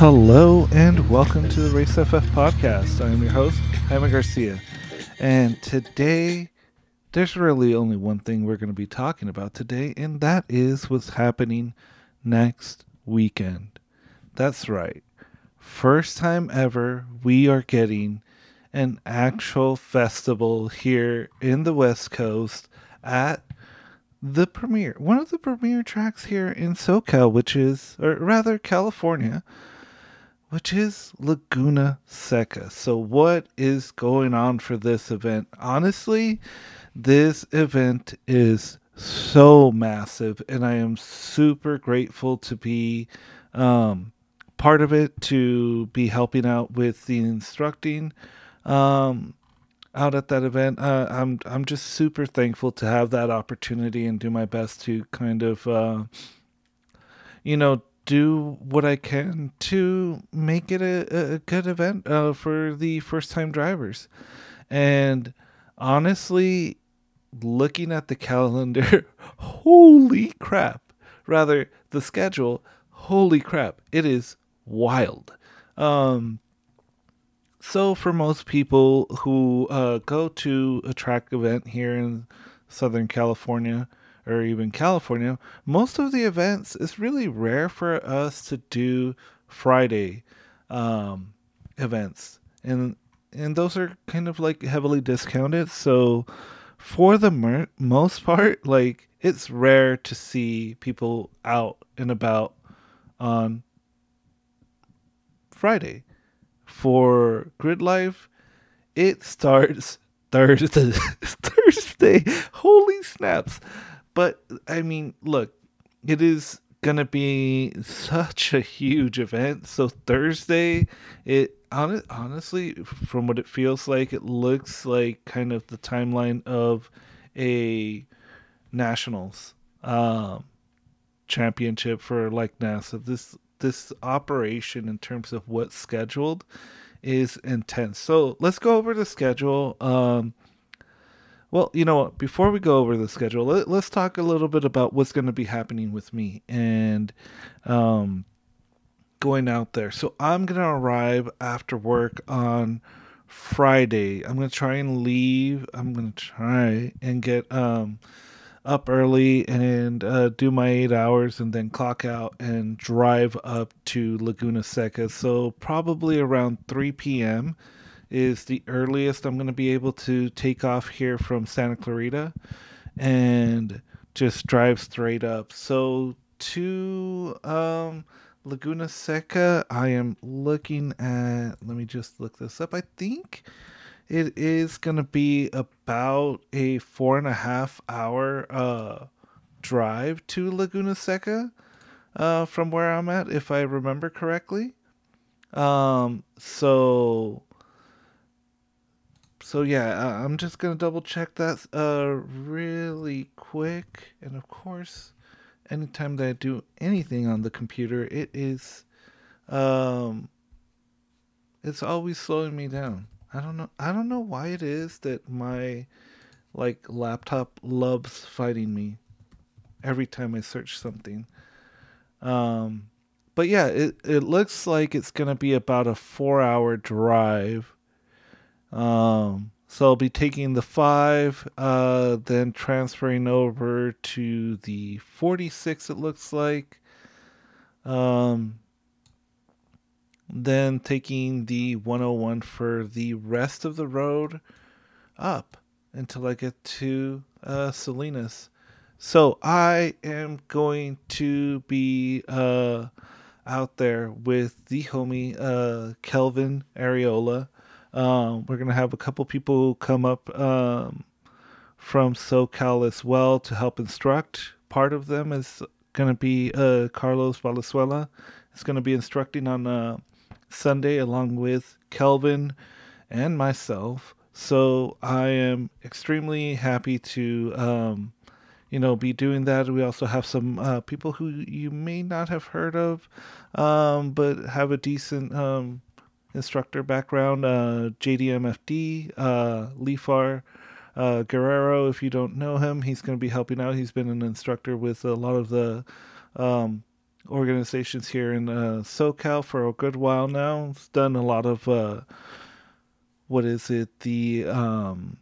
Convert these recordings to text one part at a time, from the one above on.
Hello and welcome to the Race FF podcast. I am your host, Jaime Garcia. And today, there's really only one thing we're going to be talking about today, and that is what's happening next weekend. That's right. First time ever, we are getting an actual festival here in the West Coast at the premiere, one of the premiere tracks here in SoCal, which is, or rather California, which is Laguna Seca. So, what is going on for this event? Honestly, this event is so massive, and I am super grateful to be um, part of it, to be helping out with the instructing. Um, out at that event. Uh, I'm I'm just super thankful to have that opportunity and do my best to kind of, uh, you know, do what I can to make it a, a good event uh, for the first time drivers. And honestly, looking at the calendar, holy crap! Rather, the schedule, holy crap! It is wild. Um, so for most people who uh, go to a track event here in Southern California or even California, most of the events it's really rare for us to do Friday um, events, and and those are kind of like heavily discounted. So for the mer- most part, like it's rare to see people out and about on Friday for Grid Life, it starts Thursday. Thursday. Holy snaps. But I mean, look, it is gonna be such a huge event. So Thursday, it honestly, from what it feels like, it looks like kind of the timeline of a nationals um, championship for like NASA. This this operation in terms of what's scheduled is intense. So let's go over the schedule. Um, well, you know what? Before we go over the schedule, let, us talk a little bit about what's going to be happening with me and um, going out there. So I'm going to arrive after work on Friday. I'm going to try and leave. I'm going to try and get um, up early and uh, do my eight hours and then clock out and drive up to Laguna Seca. So, probably around 3 p.m. is the earliest I'm going to be able to take off here from Santa Clarita and just drive straight up. So, to um, Laguna Seca, I am looking at, let me just look this up. I think it is going to be about a four and a half hour uh, drive to Laguna Seca uh, from where I'm at, if I remember correctly. Um, so, so yeah, I'm just gonna double check that uh really quick, and of course, anytime that I do anything on the computer, it is, um, it's always slowing me down. I don't know. I don't know why it is that my like laptop loves fighting me every time I search something. Um, but yeah, it it looks like it's gonna be about a four hour drive. Um, so I'll be taking the five, uh, then transferring over to the forty six. It looks like. Um, then taking the 101 for the rest of the road up until I get to uh, Salinas. So I am going to be uh, out there with the homie uh, Kelvin Areola. Um, we're gonna have a couple people come up um, from SoCal as well to help instruct. Part of them is gonna be uh, Carlos Valenzuela. It's gonna be instructing on uh, Sunday along with Kelvin and myself. So I am extremely happy to, um, you know, be doing that. We also have some uh, people who you may not have heard of, um, but have a decent um, instructor background. Uh, JDMFD, uh, Lifar uh, Guerrero. If you don't know him, he's going to be helping out. He's been an instructor with a lot of the um, organizations here in uh, SoCal for a good while now. It's done a lot of uh, what is it? The um,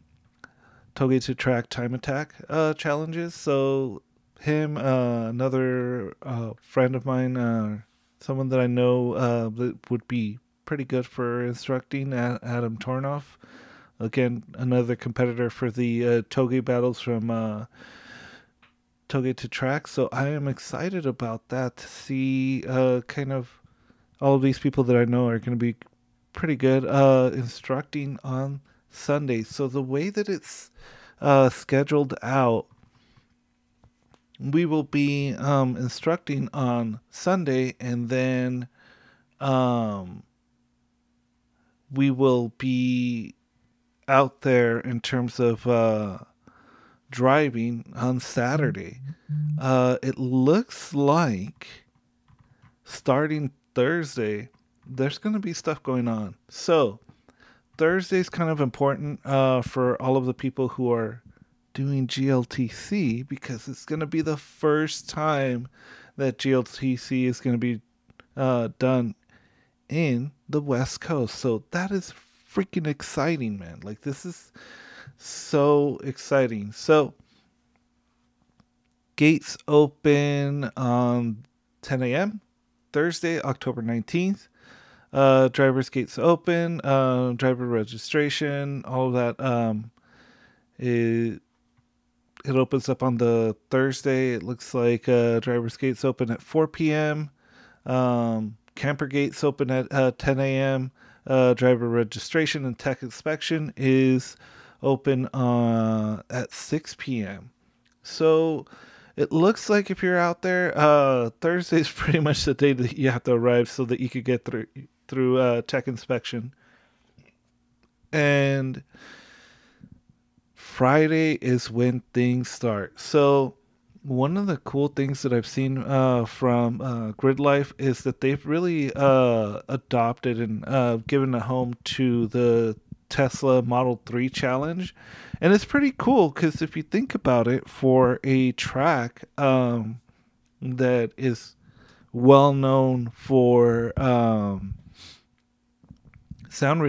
Toge to Track Time Attack uh, challenges. So him, uh, another uh, friend of mine, uh, someone that I know that would be pretty good for instructing, Adam Tornoff. Again, another competitor for the uh, battles from uh, to Track. So I am excited about that to see uh, kind of all of these people that I know are going to be pretty good uh, instructing on Sunday. So the way that it's uh, scheduled out, we will be um, instructing on Sunday and then um, we will be out there in terms of uh, driving on Saturday. Uh, it looks like starting Thursday, there's going to be stuff going on. So, Thursday's kind of important uh, for all of the people who are doing GLTC because it's going to be the first time that GLTC is going to be uh, done in the West Coast. So, that is freaking exciting, man. Like, this is so exciting. So, gates open on 10 a.m. Thursday, October 19th. Uh, driver's gates open, uh, driver registration, all of that. Um, it, it opens up on the Thursday. It looks like uh, driver's gates open at 4 p.m. Um, camper gates open at uh, 10 a.m. Uh, driver registration and tech inspection is open uh, at 6 p.m. So it looks like if you're out there, uh, Thursday is pretty much the day that you have to arrive so that you could get through through uh, tech inspection. And Friday is when things start. So one of the cool things that I've seen uh, from uh, Grid Life is that they've really uh, adopted and uh, given a home to the Tesla Model 3 challenge. And it's pretty cool because if you think about it, for a track um, that is well known for um, sound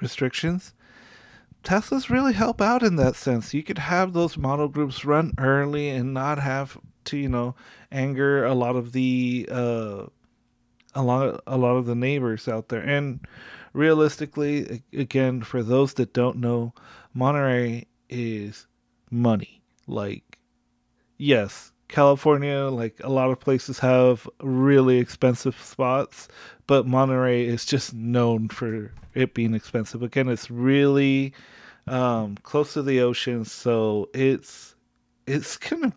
restrictions, Teslas really help out in that sense. You could have those model groups run early and not have to, you know, anger a lot of the uh, a lot a lot of the neighbors out there. And realistically, again, for those that don't know, Monterey is money. Like, yes, California, like a lot of places have really expensive spots, but Monterey is just known for it being expensive. Again, it's really um, close to the ocean, so it's it's of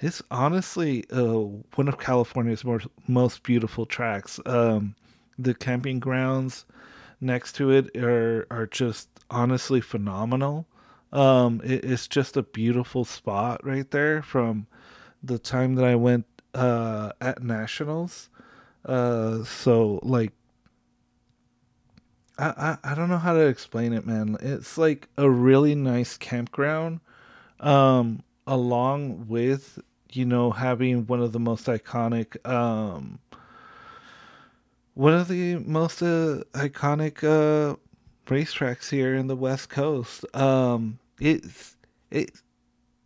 it's honestly uh, one of California's more, most beautiful tracks. Um, the camping grounds next to it are are just honestly phenomenal. Um, it, it's just a beautiful spot right there from the time that I went uh, at nationals. Uh, so like I, I I don't know how to explain it, man. It's like a really nice campground, um, along with you know having one of the most iconic um one of the most uh, iconic uh, racetracks here in the West Coast. Um, it's it's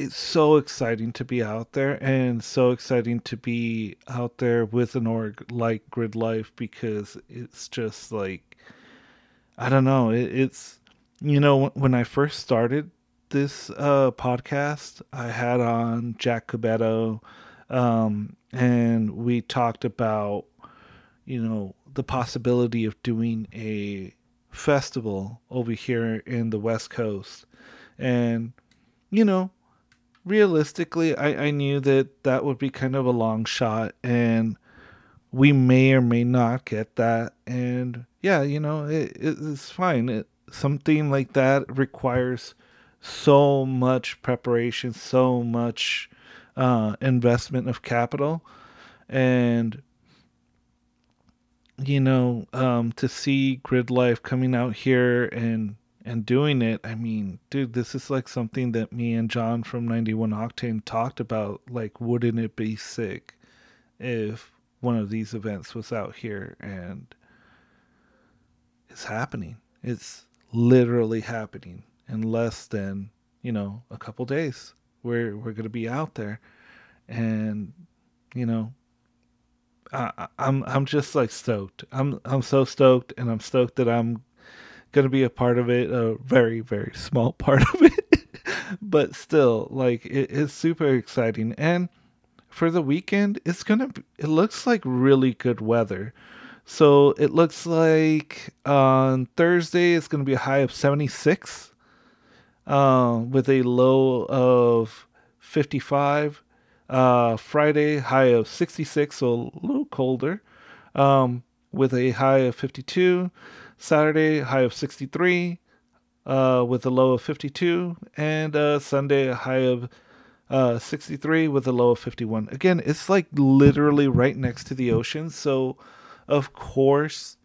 it's so exciting to be out there, and so exciting to be out there with an org like Grid Life because it's just like I don't know. It, it's you know when I first started this uh, podcast, I had on Jack Cubetto, um, and we talked about you know the possibility of doing a festival over here in the West Coast. And, you know, realistically, I, I knew that that would be kind of a long shot and we may or may not get that. And yeah, you know, it, it's fine. It, something like that requires so much preparation, so much uh, investment of capital. And you know, um, to see Grid Life coming out here and and doing it, I mean, dude, this is like something that me and John from 91 Octane talked about. Like, wouldn't it be sick if one of these events was out here and it's happening. It's literally happening in less than, you know, a couple days. We're we're going to be out there and you know I, I'm I'm just like stoked. I'm I'm so stoked and I'm stoked that I'm going to be a part of it, a very very small part of it. but still like it is super exciting and for the weekend, it's gonna. It looks like really good weather. So it looks like on Thursday it's gonna be a high of 76, uh, with a low of 55. Uh, Friday high of 66, so a little colder, um, with a high of 52. Saturday high of 63, uh, with a low of 52, and uh, Sunday a high of uh, 63 with a low of 51. Again, it's like literally right next to the ocean. So, of course,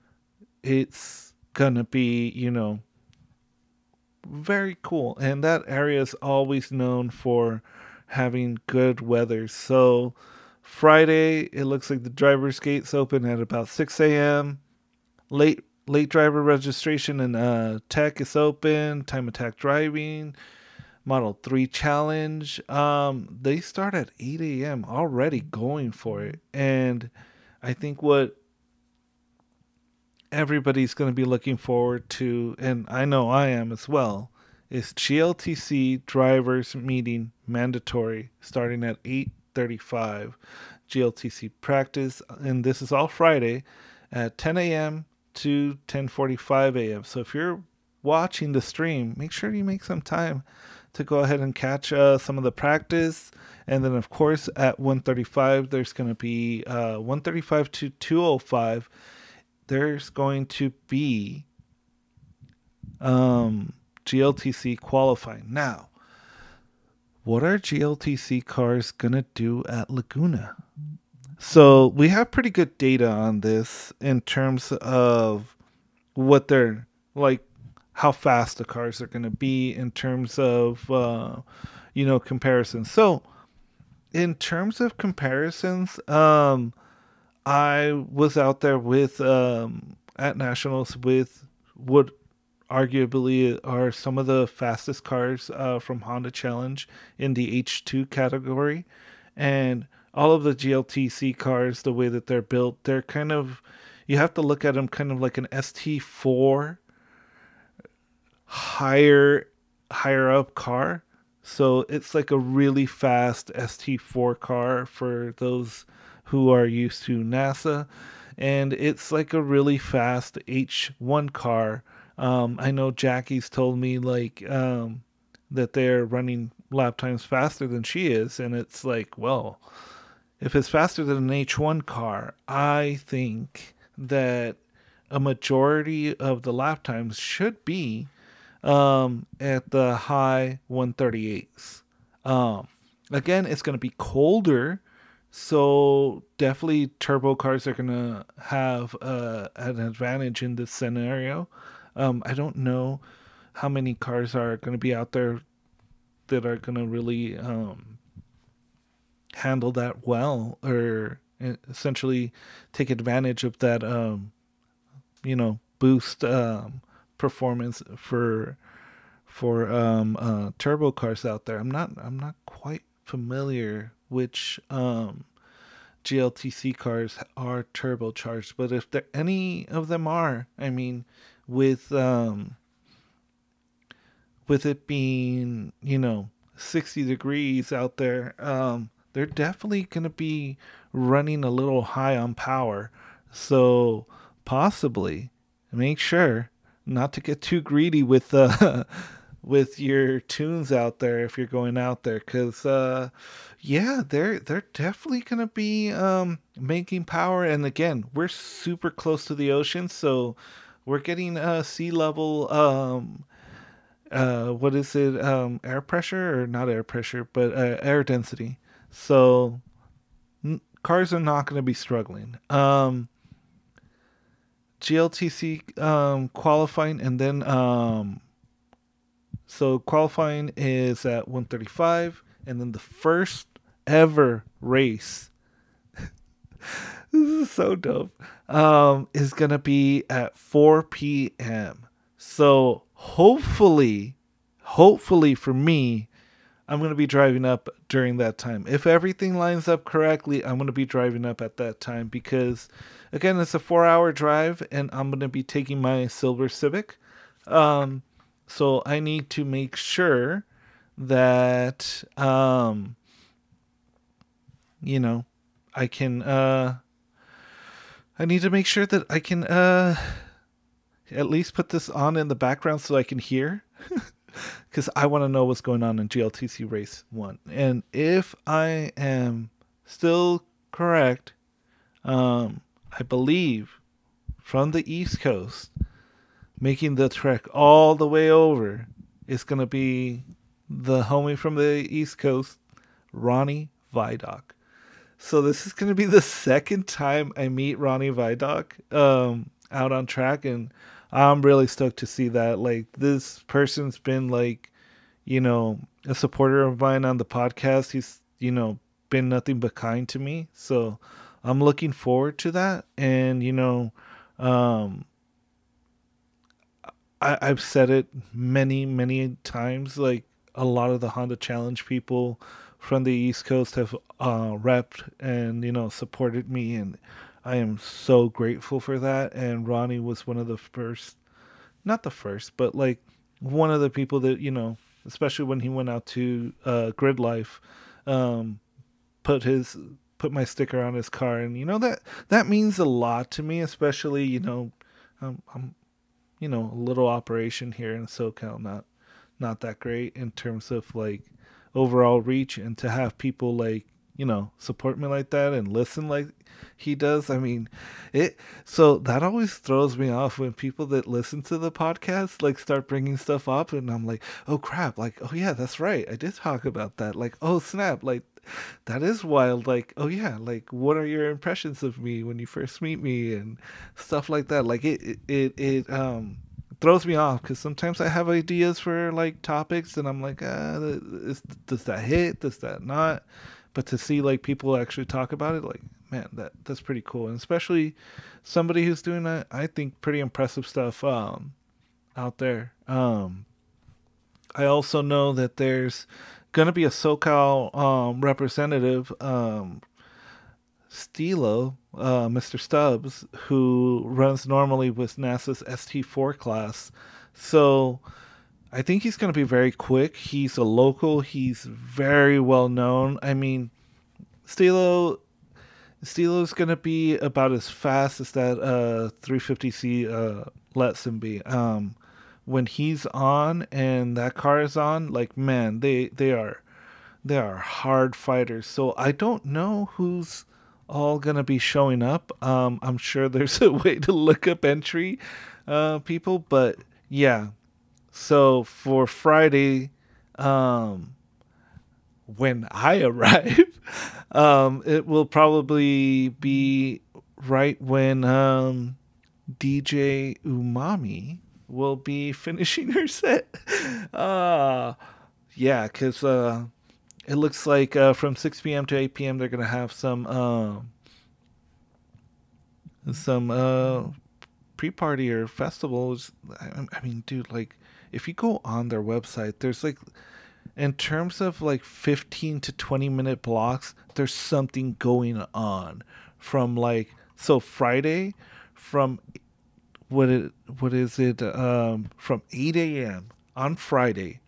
it's gonna be, you know, very cool. And that area is always known for having good weather. So, Friday, it looks like the driver's gates open at about 6 a.m. Late late driver registration and uh, tech is open. Time attack driving Model 3 Challenge. Um, they start at 8 a.m. already going for it. And I think what everybody's going to be looking forward to, and I know I am as well, is GLTC drivers meeting mandatory starting at 8:35 GLTC practice and this is all Friday at 10 a.m. to 10:45 a.m. So if you're watching the stream, make sure you make some time to go ahead and catch uh, some of the practice. And then, of course, at 1:35, there's going to be uh, 135 to 205. There's going to be um, GLTC qualifying. Now, what are GLTC cars going to do at Laguna? So, we have pretty good data on this in terms of what they're like how fast the cars are going to be in terms of uh, you know comparisons. So in terms of comparisons, um, I was out there with um, at nationals with what arguably are some of the fastest cars uh, from Honda Challenge in the H2 category, and all of the GLTC cars, the way that they're built, they're kind of you have to look at them kind of like an ST4 higher higher up car. So it's like a really fast ST4 car for those who are used to NASA. And it's like a really fast H1 car. Um, I know Jackie's told me like um, that they're running lap times faster than she is. And it's like, well, if it's faster than an H1 car, I think that a majority of the lap times should be um, at the high 138s. Um, again, it's going to be colder, so definitely turbo cars are going to have uh, an advantage in this scenario. Um, I don't know how many cars are going to be out there that are going to really um, handle that well or essentially take advantage of that, um, you know, boost um, performance for for um, uh, turbo cars out there. I'm not I'm not quite familiar which um, GLTC cars are turbocharged, but if there any of them are, I mean, with um, with it being you know 60 degrees out there, um, they're definitely gonna be running a little high on power. So possibly make sure not to get too greedy with uh with your tunes out there if you're going out there because uh yeah they're they're definitely gonna be um making power and again we're super close to the ocean so we're getting uh sea level um uh what is it um air pressure or not air pressure but uh, air density so cars are not going to be struggling um GLTC um, qualifying, and then um, so qualifying is at 135, and then the first ever race this is so dope. Um, is gonna be at 4 p.m. So hopefully, hopefully for me, I'm gonna be driving up during that time. If everything lines up correctly, I'm gonna be driving up at that time because, again, it's a four-hour drive, and I'm gonna be taking my silver Civic. Um, so I need to make sure that um, you know, I can uh I need to make sure that I can uh at least put this on in the background so I can hear cuz I want to know what's going on in GLTC race 1. And if I am still correct, um I believe from the East Coast making the trek all the way over is going to be the homie from the East Coast, Ronnie Vidoc. So this is going to be the second time I meet Ronnie Vidoc um, out on track, and I'm really stoked to see that. Like this person's been like, you know, a supporter of mine on the podcast. He's you know been nothing but kind to me, so I'm looking forward to that. And you know, um, I, I've said it many many times. Like a lot of the Honda Challenge people from the East Coast have uh, repped and you know supported me, and I am so grateful for that. And Ronnie was one of the first, not the first, but like one of the people that you know, especially when he went out to uh, Grid Life, um, put his put my sticker on his car, and you know that that means a lot to me, especially you know, I'm you know a little operation here in SoCal, not not that great in terms of like overall reach and to have people like you know support me like that and listen like he does i mean it so that always throws me off when people that listen to the podcast like start bringing stuff up and i'm like oh crap like oh yeah that's right i did talk about that like oh snap like that is wild like oh yeah like what are your impressions of me when you first meet me and stuff like that like it it it, it um throws me off because sometimes I have ideas for like topics and I'm like, ah, is, does that hit? Does that not? But to see like people actually talk about it, like, man, that that's pretty cool, and especially somebody who's doing that, I think pretty impressive stuff um, out there. Um, I also know that there's gonna be a SoCal um, representative um, Stilo, uh, Mr. Stubbs, who runs normally with NASA's ST4 class. So I think he's going to be very quick. He's a local, he's very well known. I mean, Stilo. Stilo's going to be about as fast as that uh, 350Z uh, lets him be. Um, when he's on and that car is on, like man, they they are they are hard fighters. So I don't know who's all gonna be showing up. Um, I'm sure there's a way to look up entry uh, people, but yeah. So for Friday, um, when I arrive, um, it will probably be right when um, DJ Umami will be finishing her set. Uh, yeah, because uh, it looks like uh, from 6 p.m. to 8 p.m. they're gonna have some um, some uh, pre-party or festivals. I, I mean, dude, like if you go on their website, there's like in terms of like 15 to 20 minute blocks, there's something going on from like so Friday from what it what is it um from 8 a.m. on Friday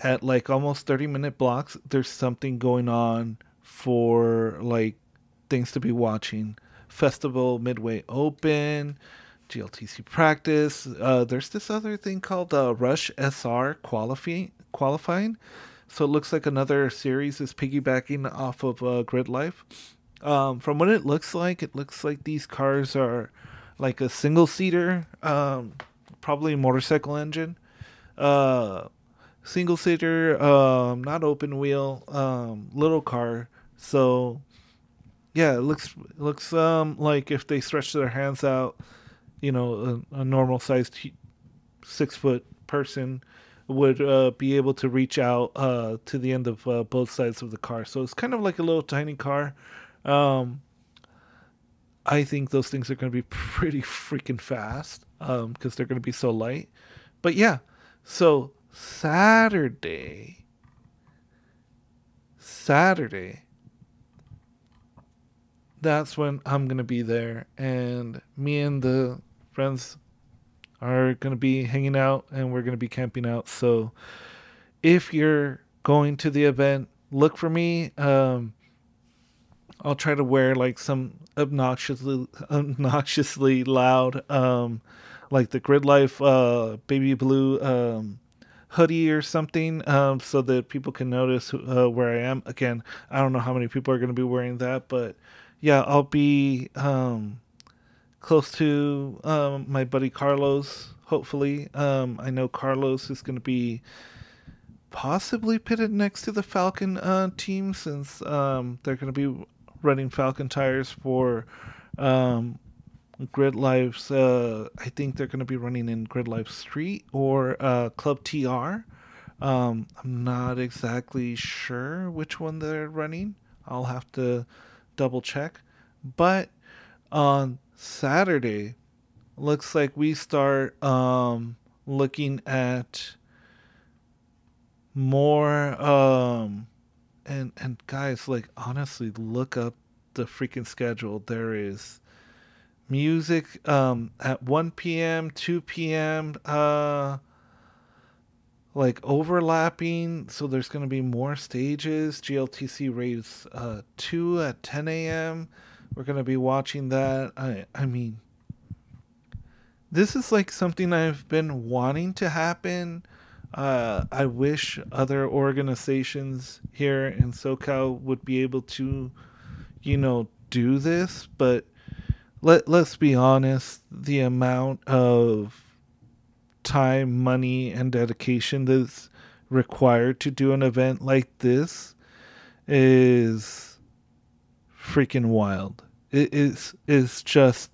at like almost 30 minute blocks there's something going on for like things to be watching festival midway open gltc practice. Uh, there's this other thing called uh, rush sr qualifying qualifying. So it looks like another series is piggybacking off of uh, grid life. Um, from what it looks like it looks like these cars are like a single seater um, probably motorcycle engine. Uh, single seater, um, not open wheel, um, little car. So yeah, it looks it looks um like if they stretch their hands out, you know, a, a normal sized six foot person would uh, be able to reach out uh, to the end of uh, both sides of the car. So it's kind of like a little tiny car. Um, I think those things are going to be pretty freaking fast because um, they're going to be so light. But yeah, so Saturday, Saturday, that's when I'm going to be there. And me and the friends are going to be hanging out and we're going to be camping out. So if you're going to the event, look for me. Um, I'll try to wear like some obnoxiously obnoxiously loud um like the grid life uh baby blue um hoodie or something um so that people can notice uh, where I am again I don't know how many people are going to be wearing that but yeah I'll be um close to um my buddy Carlos hopefully um I know Carlos is going to be possibly pitted next to the Falcon uh, team since um, they're going to be running Falcon tires for um, Grid Life's. Uh, I think they're going to be running in Grid Life Street or uh, Club TR. Um, I'm not exactly sure which one they're running. I'll have to double check. But on Saturday, looks like we start um, looking at more um, and and guys like honestly look up the freaking schedule. There is music um at 1 p.m 2 p.m uh like overlapping. So there's going to be more stages. Gltc race uh 2 at 10 a.m we're to be watching that. I i mean this is like something i've been wanting to happen. Uh, I wish other organizations here in SoCal would be able to, you know, do this, but let let's be honest, the amount of time, money, and dedication that's required to do an event like this is freaking wild. It is is just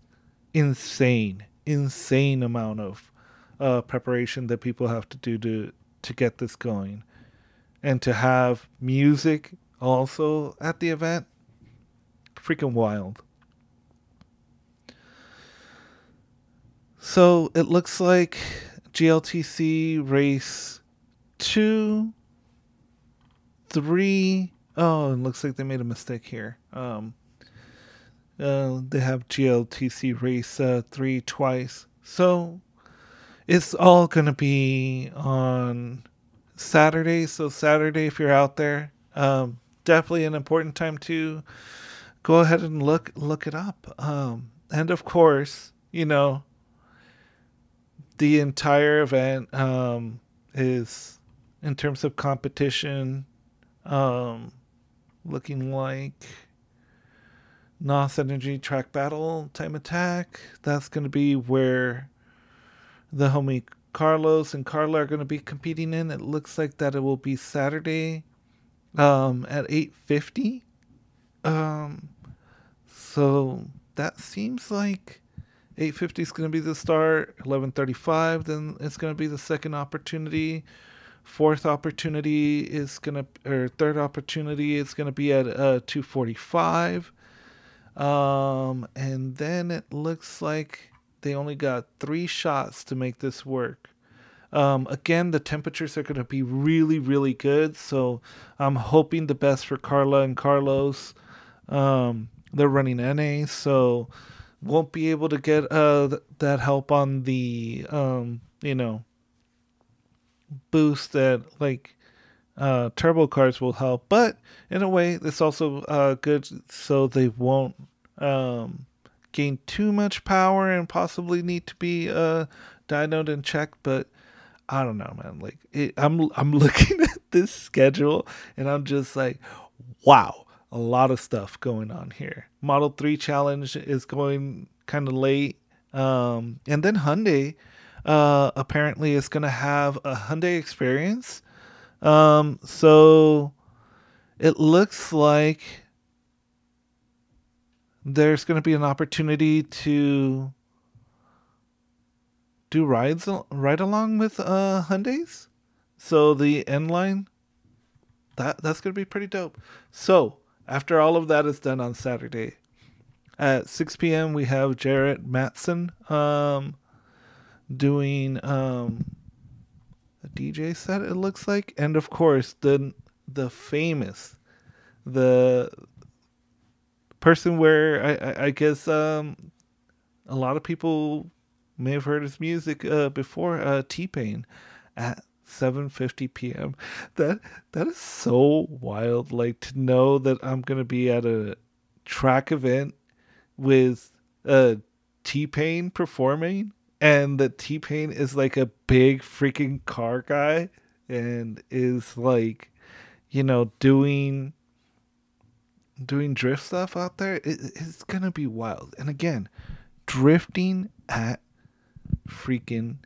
insane, insane amount of uh, preparation that people have to do to to get this going, and to have music also at the event, freaking wild. So it looks like GLTC race two, three. Oh, it looks like they made a mistake here. Um, uh, they have GLTC race uh, three twice. So it's all gonna be on Saturday. So Saturday, if you're out there, um, definitely an important time to go ahead and look look it up. Um, and of course, you know, the entire event um, is in terms of competition, um, looking like NOS Energy Track Battle Time Attack. That's going to be where the homie Carlos and Carla are going to be competing in. It looks like that it will be Saturday um, at 8:50. Um, so that seems like 8:50 is going to be the start. 11:35 then it's going to be the second opportunity. Fourth opportunity is to or third opportunity is to be at uh, 2:45. Um, and then it looks like they only got three shots to make this work. Um, again, the temperatures are to be really, really good. So I'm hoping the best for Carla and Carlos. Um, they're running NA, so won't be able to get uh, th- that help on the, um, you know, boost that like uh, turbo cars will help. But in a way, it's also uh, good so they won't um, gain too much power and possibly need to be uh dynoed and checked but i don't know man like it, i'm i'm looking at this schedule and i'm just like wow a lot of stuff going on here model 3 challenge is going kind of late um and then hyundai uh apparently is going to have a hyundai experience um so it looks like there's going to be an opportunity to do rides right along with uh Hyundai's. So the N Line that that's going to be pretty dope. So, after all of that is done on Saturday, at 6 p.m. we have Jarrett Matson um, doing um, a DJ set. It looks like, and of course the the famous the person where I, I, I guess um, a lot of people may have heard his music uh, before uh, T Pain at 7:50 p.m. That that is so wild. Like to know that I'm gonna be at a track event with uh, T Pain performing, and that T Pain is like a big freaking car guy and is like, you know, doing doing drift stuff out there. It, it's gonna be wild. And again, drifting at freaking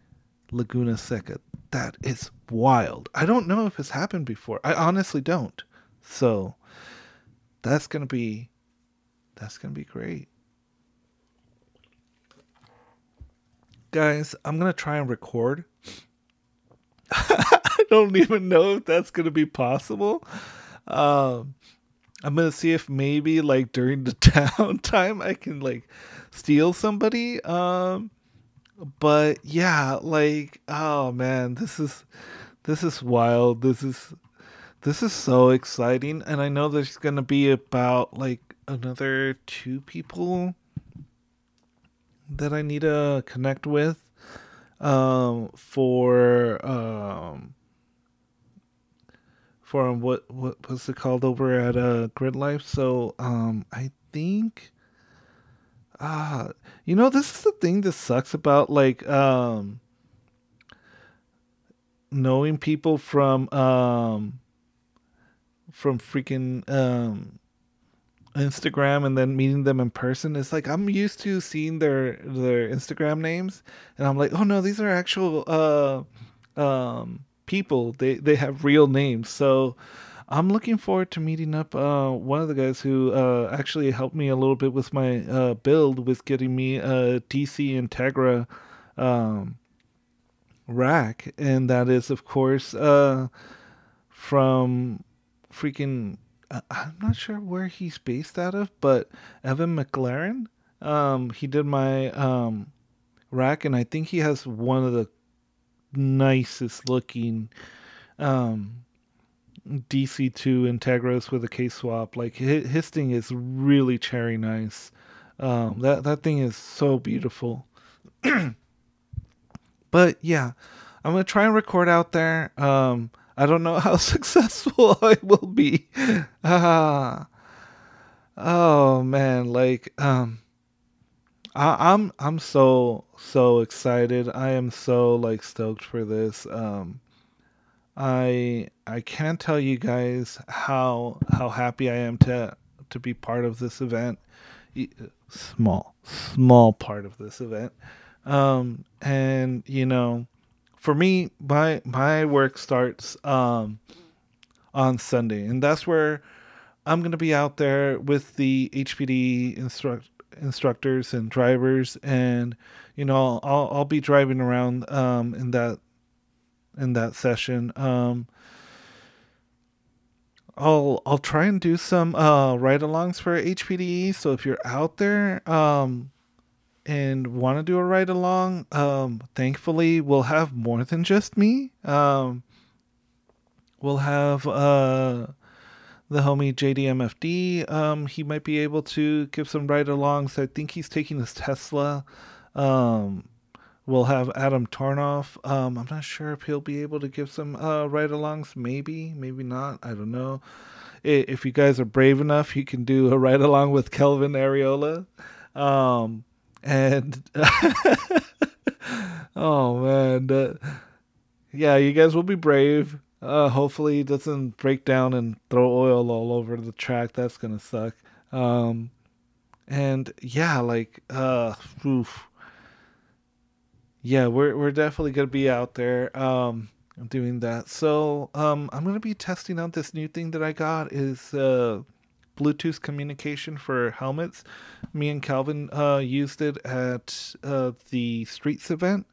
Laguna Seca. That is wild. I don't know if it's happened before. I honestly don't. So that's gonna be that's gonna be great. Guys, I'm gonna try and record. I don't even know if that's gonna be possible. Um I'm gonna see if maybe like during the downtime I can like steal somebody. Um but yeah, like oh man, this is this is wild. This is this is so exciting and I know there's going to be about like another two people that I need to connect with um for um for what what was it called over at uh Grid Life. So um I think ah you know this is the thing that sucks about like um knowing people from um from freaking um Instagram and then meeting them in person it's like I'm used to seeing their their Instagram names and I'm like oh no these are actual uh um people they they have real names so I'm looking forward to meeting up uh, one of the guys who uh, actually helped me a little bit with my uh, build with getting me a DC Integra um, rack, and that is of course uh, from freaking. I'm not sure where he's based out of, but Evan McLaren. Um, he did my um, rack, and I think he has one of the nicest looking um, DC2 Integras with a K swap. Like his, his thing is really cherry nice. Um, that that thing is so beautiful. but yeah, I'm gonna try and record out there. Um, I don't know how successful I will be. Ah, oh man, like um, I, I'm I'm so so excited. I am so like stoked for this. Um, I I can't tell you guys how how happy I am to to be part of this event. Small small part of this event. Um, and you know, for me, my my work starts um, on Sunday, and that's where I'm gonna be out there with the HPD instruct instructors and drivers, and you know, I'll I'll be driving around um, in that in that session. Um, I'll I'll try and do some uh, ride-alongs for HPDE. So if you're out there um, and want to do a ride-along, um, thankfully we'll have more than just me. Um, we'll have uh, the homie JDMFD. Um, he might be able to give some ride-alongs. I think he's taking his Tesla. Um, We'll have Adam Tarnoff. Um, I'm not sure if he'll be able to give some uh, ride-alongs. Maybe, maybe not. I don't know. If you guys are brave enough, you can do a ride-along with Kelvin Areola. Um, and oh man, uh, yeah, you guys will be brave. Uh, hopefully, it doesn't break down and throw oil all over the track. That's gonna suck. Um, and yeah, like, uh, oof yeah, we're we're definitely gonna be out there um, doing that. So um, I'm gonna be testing out this new thing that I got is uh, Bluetooth communication for helmets. Me and Calvin uh, used it at uh, the Streets event.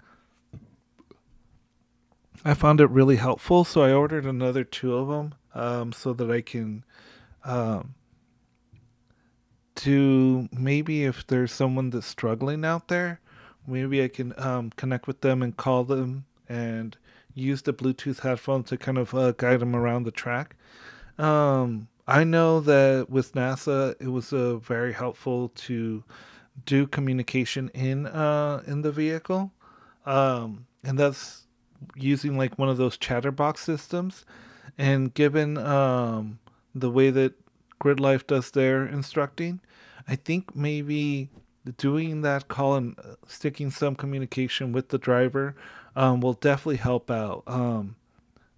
I found it really helpful, so I ordered another two of them um, so that I can um, to maybe if there's someone that's struggling out there, maybe I can um, connect with them and call them and use the Bluetooth headphone to kind of uh, guide them around the track. Um, I know that with NASA, it was uh, very helpful to do communication in uh, in the vehicle, um, and that's using like one of those chatterbox systems. And given um, the way that Gridlife does their instructing, I think maybe doing that call and uh, sticking some communication with the driver um, will definitely help out. Um,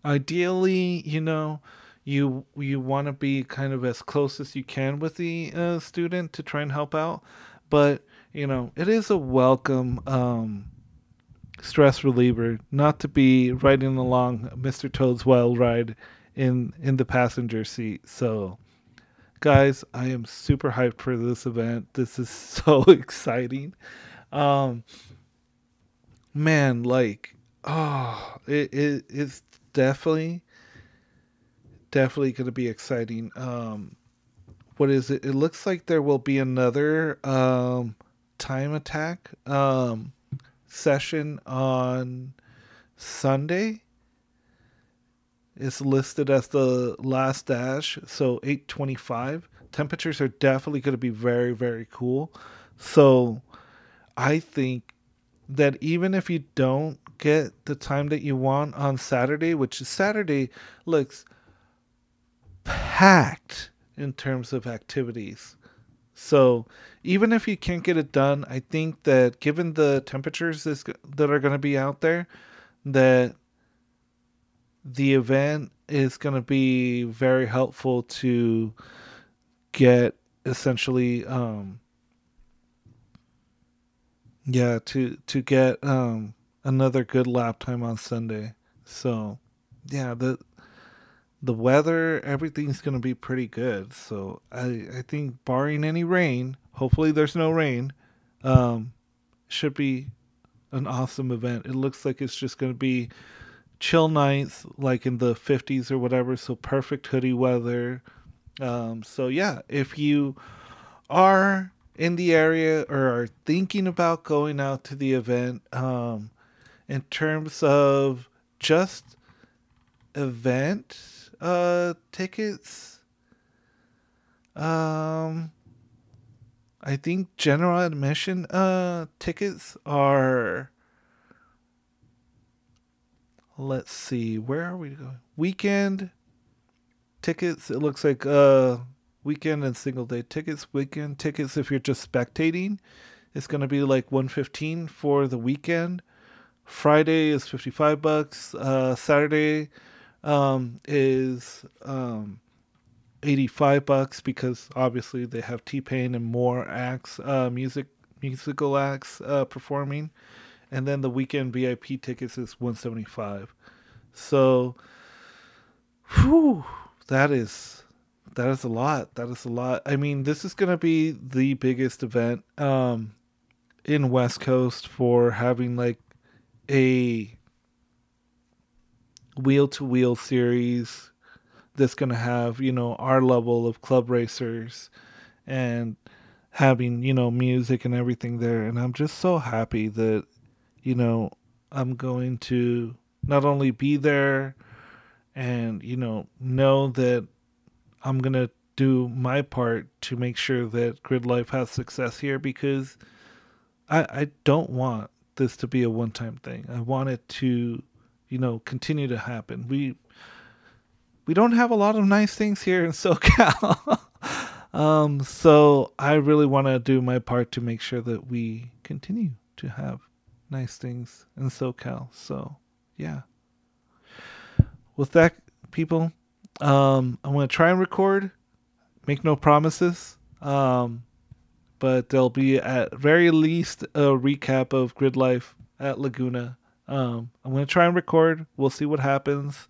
ideally, you know, you you want to be kind of as close as you can with the uh, student to try and help out, but you know, it is a welcome um, stress reliever not to be riding along Mr. Toad's Wild Ride in in the passenger seat. So guys, I am super hyped for this event. This is so exciting. Um man, like oh, it, it it's definitely definitely going to be exciting. Um what is it? It looks like there will be another um time attack um session on Sunday It's listed as the last dash, so 825. Temperatures are definitely going to be very, very cool. So I think that even if you don't get the time that you want on Saturday, which is Saturday looks packed in terms of activities. So even if you can't get it done, I think that given the temperatures that are going to be out there, that the event is going to be very helpful to get essentially um yeah to to get um another good lap time on Sunday. So, yeah, the the weather, everything's going to be pretty good. So, I I think barring any rain, hopefully there's no rain, um should be an awesome event. It looks like it's just going to be chill nights like in the 50s or whatever so perfect hoodie weather um, so yeah if you are in the area or are thinking about going out to the event um, in terms of just event uh, tickets um i think general admission uh tickets are let's see, where are we going? Weekend tickets. It looks like uh weekend and single day tickets. Weekend tickets if you're just spectating, it's gonna be like 115 for the weekend. Friday is 55 bucks. Uh, Saturday um, is um, 85 bucks because obviously they have T Pain and more acts, uh, music musical acts uh, performing and then the weekend VIP tickets is 175. So, whew, that is that is a lot. That is a lot. I mean, this is going to be the biggest event um in West Coast for having like a wheel to wheel series that's going to have, you know, our level of club racers and having, you know, music and everything there and I'm just so happy that you know, I'm going to not only be there and, you know, know that I'm going to do my part to make sure that Gridlife has success here because I, I don't want this to be a one time thing. I want it to, you know, continue to happen. We we don't have a lot of nice things here in SoCal. um, so I really want to do my part to make sure that we continue to have nice things in SoCal. So, yeah. With that, people, um, I'm to try and record. Make no promises. Um, but there'll be at very least a recap of Gridlife at Laguna. Um, I'm going to try and record. We'll see what happens.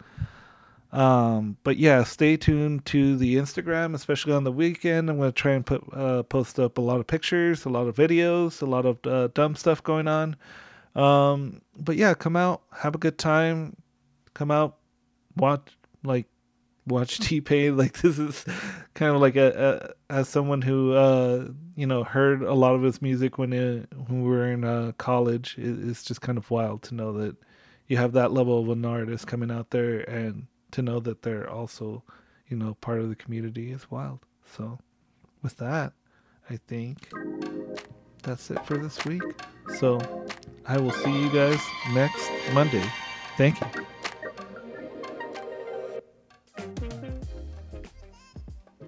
Um, but yeah, stay tuned to the Instagram, especially on the weekend. I'm going to try and put uh, post up a lot of pictures, a lot of videos, a lot of uh, dumb stuff going on. Um, but yeah, come out, have a good time, come out, watch, like, watch T Pain. Like this is kind of like a, a as someone who uh, you know heard a lot of his music when it, when we were in uh, college. It, it's just kind of wild to know that you have that level of an artist coming out there, and to know that they're also you know part of the community is wild. So with that, I think that's it for this week. So I will see you guys next Monday. Thank you.